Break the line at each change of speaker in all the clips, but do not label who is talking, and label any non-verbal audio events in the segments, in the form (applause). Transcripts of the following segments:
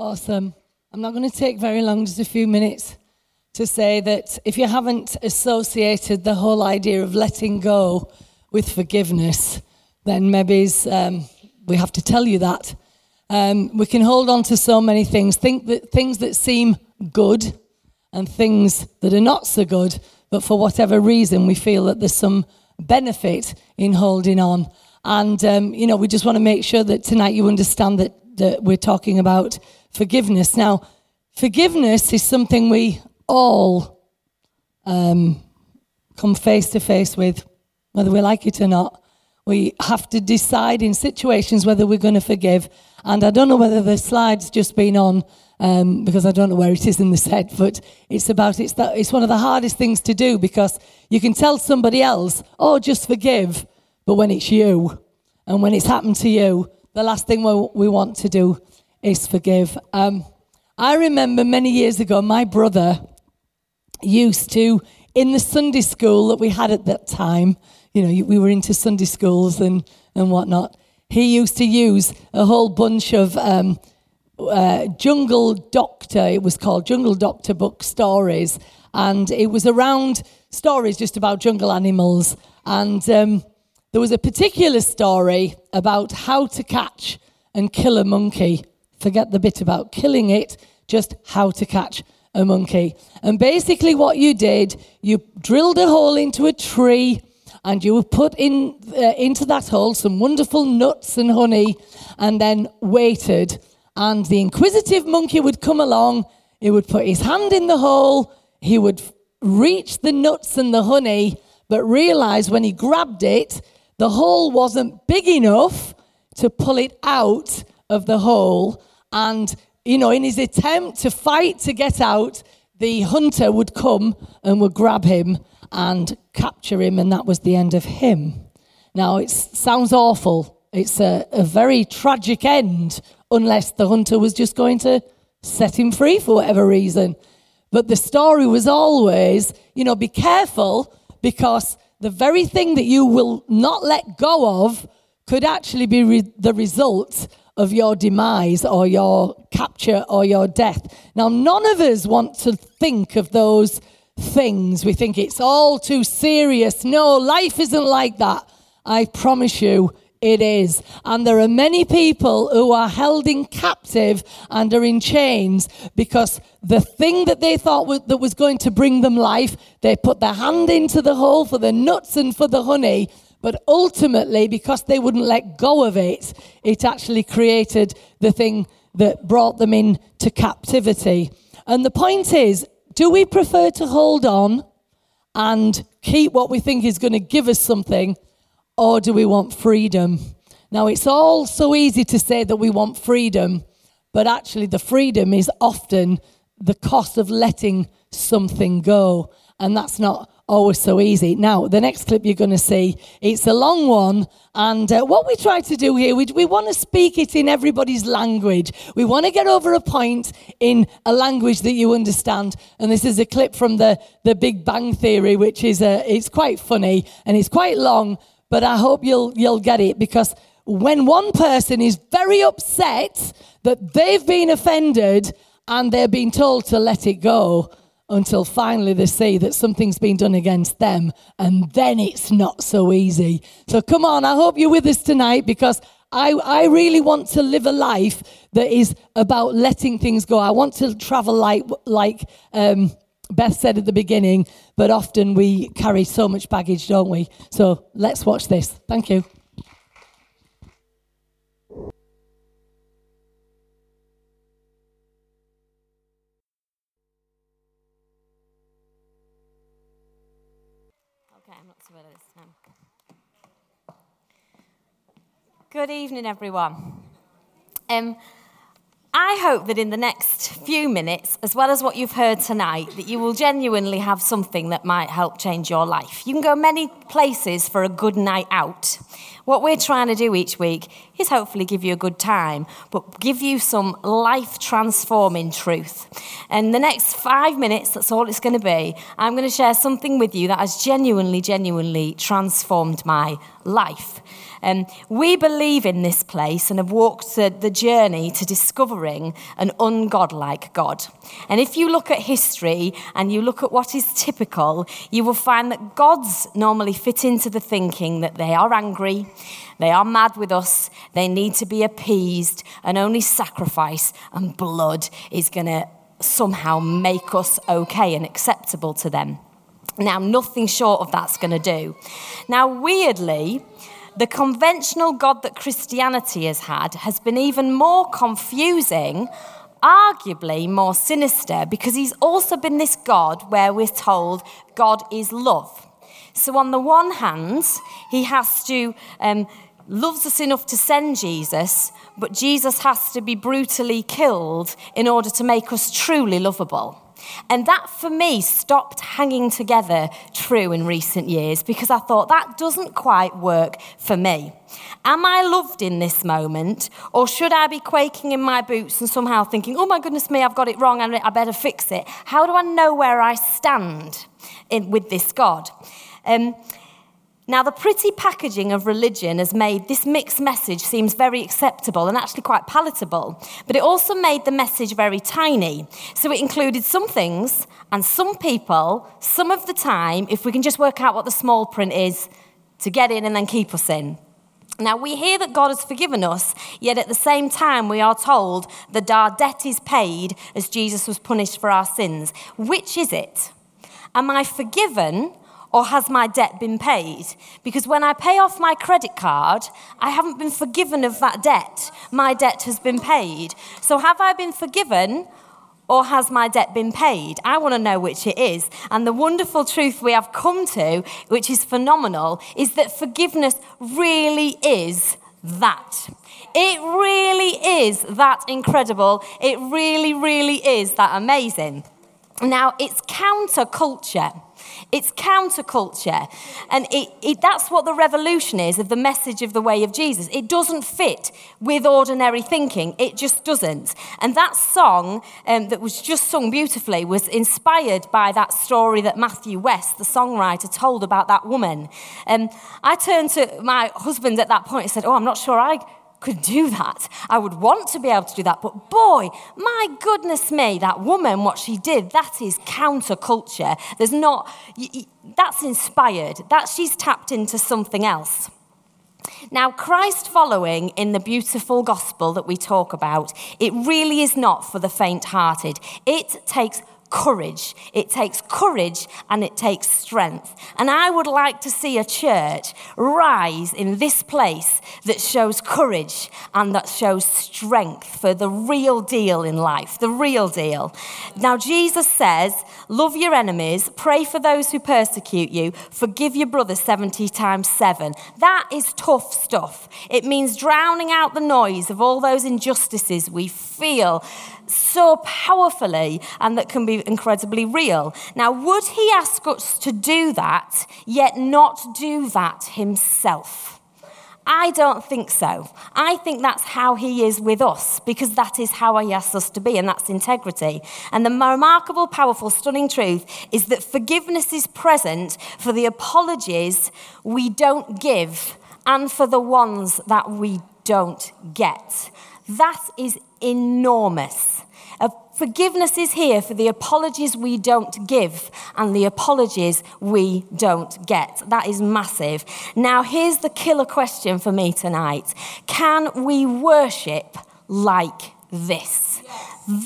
Awesome. I'm not going to take very long, just a few minutes, to say that if you haven't associated the whole idea of letting go with forgiveness, then maybe um, we have to tell you that. Um, we can hold on to so many things, think that things that seem good and things that are not so good, but for whatever reason we feel that there's some benefit in holding on. And um, you know, we just want to make sure that tonight you understand that, that we're talking about forgiveness. Now, forgiveness is something we all um, come face to face with, whether we like it or not. We have to decide in situations whether we're going to forgive. And I don't know whether the slide's just been on um, because I don't know where it is in the set, but it's about it's that it's one of the hardest things to do because you can tell somebody else, "Oh, just forgive," but when it's you and when it's happened to you, the last thing we, we want to do is forgive. Um, I remember many years ago, my brother used to, in the Sunday school that we had at that time, you know, we were into Sunday schools and, and whatnot, he used to use a whole bunch of um, uh, Jungle Doctor, it was called Jungle Doctor book stories. And it was around stories just about jungle animals. And um, there was a particular story about how to catch and kill a monkey forget the bit about killing it, just how to catch a monkey. And basically, what you did, you drilled a hole into a tree and you put in uh, into that hole some wonderful nuts and honey and then waited. And the inquisitive monkey would come along, he would put his hand in the hole, he would reach the nuts and the honey, but realize when he grabbed it, the hole wasn't big enough to pull it out of the hole. And, you know, in his attempt to fight to get out, the hunter would come and would grab him and capture him, and that was the end of him. Now, it sounds awful. It's a, a very tragic end, unless the hunter was just going to set him free for whatever reason. But the story was always, you know, be careful because the very thing that you will not let go of could actually be re- the result of your demise or your capture or your death. Now, none of us want to think of those things. We think it's all too serious. No, life isn't like that. I promise you, it is. And there are many people who are held in captive and are in chains because the thing that they thought that was going to bring them life, they put their hand into the hole for the nuts and for the honey, but ultimately, because they wouldn't let go of it, it actually created the thing that brought them into captivity. And the point is do we prefer to hold on and keep what we think is going to give us something, or do we want freedom? Now, it's all so easy to say that we want freedom, but actually, the freedom is often the cost of letting something go. And that's not always so easy. Now, the next clip you're going to see, it's a long one. And uh, what we try to do here, we, we want to speak it in everybody's language. We want to get over a point in a language that you understand. And this is a clip from the, the Big Bang Theory, which is uh, it's quite funny and it's quite long, but I hope you'll, you'll get it because when one person is very upset that they've been offended and they're being told to let it go, until finally they see that something's been done against them, and then it's not so easy. So come on, I hope you're with us tonight because I, I really want to live a life that is about letting things go. I want to travel like, like um, Beth said at the beginning, but often we carry so much baggage, don't we? So let's watch this. Thank you.
Good evening, everyone. Um, I hope that in the next few minutes, as well as what you've heard tonight, that you will genuinely have something that might help change your life. You can go many places for a good night out. What we're trying to do each week is hopefully give you a good time, but give you some life transforming truth. And the next five minutes, that's all it's going to be, I'm going to share something with you that has genuinely, genuinely transformed my life. Um, we believe in this place and have walked the, the journey to discovering an ungodlike God. And if you look at history and you look at what is typical, you will find that gods normally fit into the thinking that they are angry, they are mad with us, they need to be appeased, and only sacrifice and blood is going to somehow make us okay and acceptable to them. Now, nothing short of that's going to do. Now, weirdly, the conventional God that Christianity has had has been even more confusing, arguably more sinister, because he's also been this God where we're told God is love. So, on the one hand, he has to. Um, loves us enough to send Jesus, but Jesus has to be brutally killed in order to make us truly lovable. And that for me stopped hanging together true in recent years because I thought that doesn't quite work for me. Am I loved in this moment, or should I be quaking in my boots and somehow thinking, oh my goodness me, I've got it wrong and I better fix it? How do I know where I stand in, with this God? Um, now, the pretty packaging of religion has made this mixed message seems very acceptable and actually quite palatable, but it also made the message very tiny. So it included some things and some people, some of the time, if we can just work out what the small print is, to get in and then keep us in. Now, we hear that God has forgiven us, yet at the same time, we are told that our debt is paid as Jesus was punished for our sins. Which is it? Am I forgiven or has my debt been paid? Because when I pay off my credit card, I haven't been forgiven of that debt. My debt has been paid. So have I been forgiven or has my debt been paid? I want to know which it is. And the wonderful truth we have come to, which is phenomenal, is that forgiveness really is that. It really is that incredible. It really, really is that amazing. Now, it's counterculture. It's counterculture. And it, it, that's what the revolution is of the message of the way of Jesus. It doesn't fit with ordinary thinking, it just doesn't. And that song um, that was just sung beautifully was inspired by that story that Matthew West, the songwriter, told about that woman. Um, I turned to my husband at that point and said, Oh, I'm not sure I could do that. I would want to be able to do that. But boy, my goodness me, that woman, what she did, that is counterculture. There's not, that's inspired. That she's tapped into something else. Now, Christ following in the beautiful gospel that we talk about, it really is not for the faint hearted. It takes courage. It takes courage and it takes strength. And I would like to see a church rise in this place that shows courage and that shows strength for the real deal in life, the real deal. Now, Jesus says, Love your enemies, pray for those who persecute you, forgive your brother 70 times 7. That is tough stuff. It means drowning out the noise of all those injustices we feel so powerfully and that can be incredibly real. Now, would he ask us to do that, yet not do that himself? I don't think so. I think that's how he is with us because that is how he asks us to be, and that's integrity. And the remarkable, powerful, stunning truth is that forgiveness is present for the apologies we don't give and for the ones that we don't get. That is enormous. Uh, forgiveness is here for the apologies we don't give and the apologies we don't get. That is massive. Now, here's the killer question for me tonight Can we worship like this?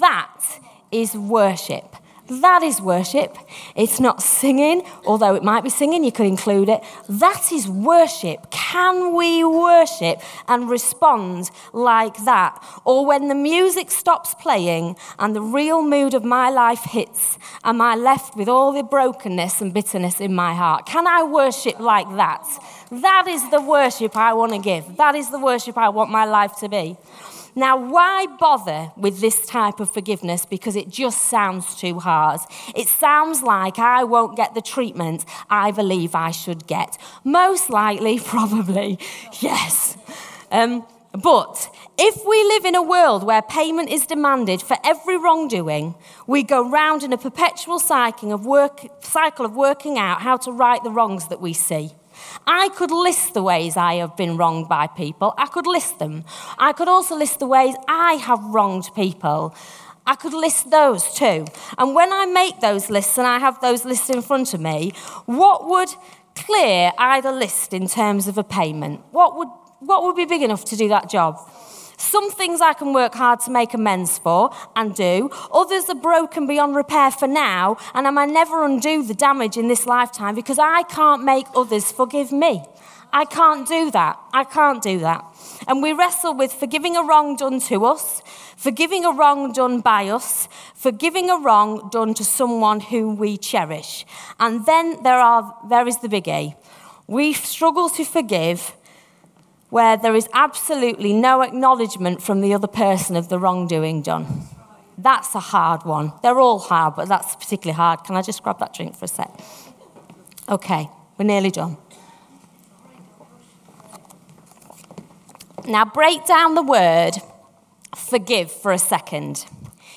That is worship. That is worship. It's not singing, although it might be singing, you could include it. That is worship. Can we worship and respond like that? Or when the music stops playing and the real mood of my life hits, am I left with all the brokenness and bitterness in my heart? Can I worship like that? That is the worship I want to give. That is the worship I want my life to be. Now, why bother with this type of forgiveness? Because it just sounds too hard. It sounds like I won't get the treatment I believe I should get. Most likely, (laughs) probably, yes. Um, but if we live in a world where payment is demanded for every wrongdoing, we go round in a perpetual cycle of, work, cycle of working out how to right the wrongs that we see. I could list the ways I have been wronged by people. I could list them. I could also list the ways I have wronged people. I could list those too. And when I make those lists and I have those lists in front of me, what would clear either list in terms of a payment? What would, what would be big enough to do that job? Some things I can work hard to make amends for and do. Others are broken beyond repair for now, and I might never undo the damage in this lifetime because I can't make others forgive me. I can't do that. I can't do that. And we wrestle with forgiving a wrong done to us, forgiving a wrong done by us, forgiving a wrong done to someone who we cherish. And then there, are, there is the big A. We struggle to forgive where there is absolutely no acknowledgement from the other person of the wrongdoing done. That's a hard one. They're all hard, but that's particularly hard. Can I just grab that drink for a sec? Okay, we're nearly done. Now, break down the word forgive for a second.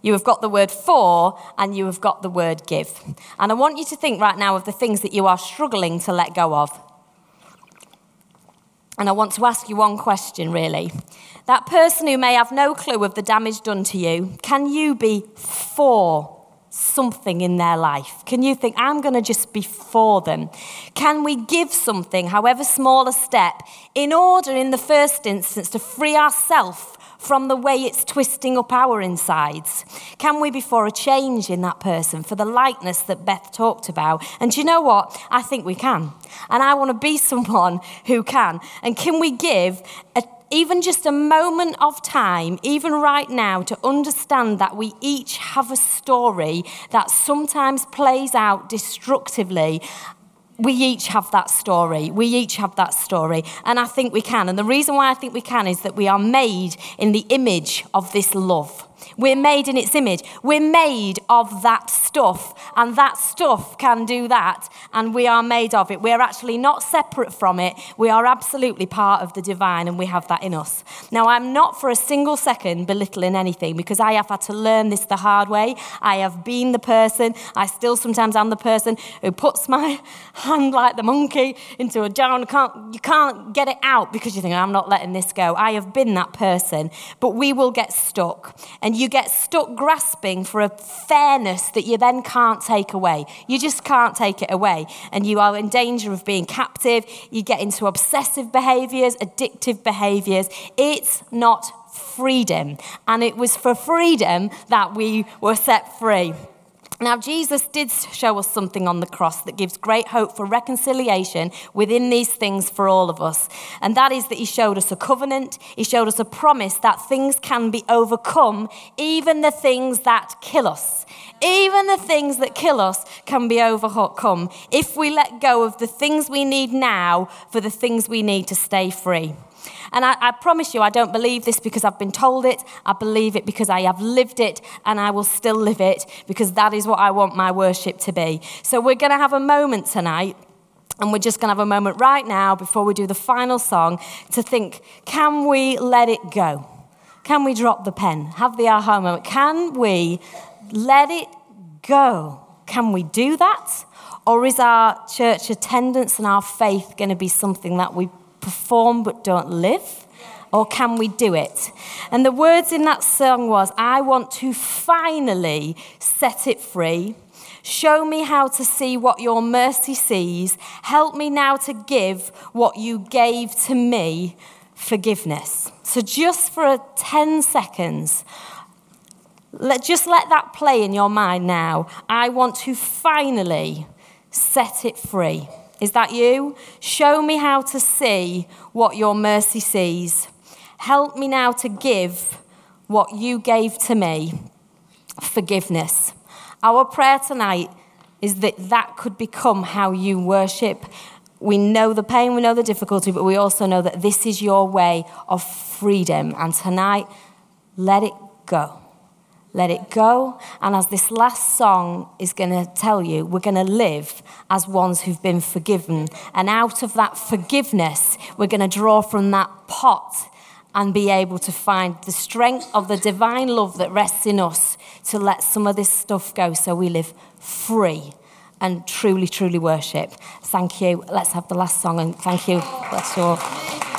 You have got the word for and you have got the word give. And I want you to think right now of the things that you are struggling to let go of. And I want to ask you one question, really. That person who may have no clue of the damage done to you, can you be for something in their life? Can you think, I'm going to just be for them? Can we give something, however small a step, in order, in the first instance, to free ourselves from the way it's twisting up our insides? Can we be for a change in that person, for the likeness that Beth talked about? And do you know what? I think we can. And I want to be (laughs) someone who can. And can we give a even just a moment of time, even right now, to understand that we each have a story that sometimes plays out destructively we each have that story. We each have that story. And I think we can. And the reason why I think we can is that we are made in the image of this love. We're made in its image. We're made of that stuff, and that stuff can do that, and we are made of it. We're actually not separate from it. We are absolutely part of the divine, and we have that in us. Now, I'm not for a single second belittling anything because I have had to learn this the hard way. I have been the person, I still sometimes am the person who puts my (laughs) hand like the monkey into a jar and can't, you can't get it out because you think, I'm not letting this go. I have been that person, but we will get stuck. And you get stuck grasping for a fairness that you then can't take away. You just can't take it away. And you are in danger of being captive. You get into obsessive behaviors, addictive behaviors. It's not freedom. And it was for freedom that we were set free. Now, Jesus did show us something on the cross that gives great hope for reconciliation within these things for all of us. And that is that He showed us a covenant, He showed us a promise that things can be overcome, even the things that kill us. Even the things that kill us can be overcome if we let go of the things we need now for the things we need to stay free. And I, I, promise you, I don't believe this because I've been told it. I believe it because I have lived it and I will still live it because that is what I want my worship to be. So we're going to have a moment tonight. And we're just going to have a moment right now before we do the final song to think can we let it go? Can we drop the pen? Have the aha moment. Can we let it go? Can we do that? Or is our church attendance and our faith going to be something that we perform but don't live? Or can we do it? And the words in that song was, I want to finally set it free. Show me how to see what your mercy sees. Help me now to give what you gave to me forgiveness. So, just for 10 seconds, let, just let that play in your mind now. I want to finally set it free. Is that you? Show me how to see what your mercy sees. Help me now to give what you gave to me forgiveness. Our prayer tonight is that that could become how you worship. We know the pain, we know the difficulty, but we also know that this is your way of freedom. And tonight, let it go let it go. And as this last song is going to tell you, we're going to live as ones who've been forgiven. And out of that forgiveness, we're going to draw from that pot and be able to find the strength of the divine love that rests in us to let some of this stuff go so we live free and truly, truly worship. Thank you. Let's have the last song and thank you. You all.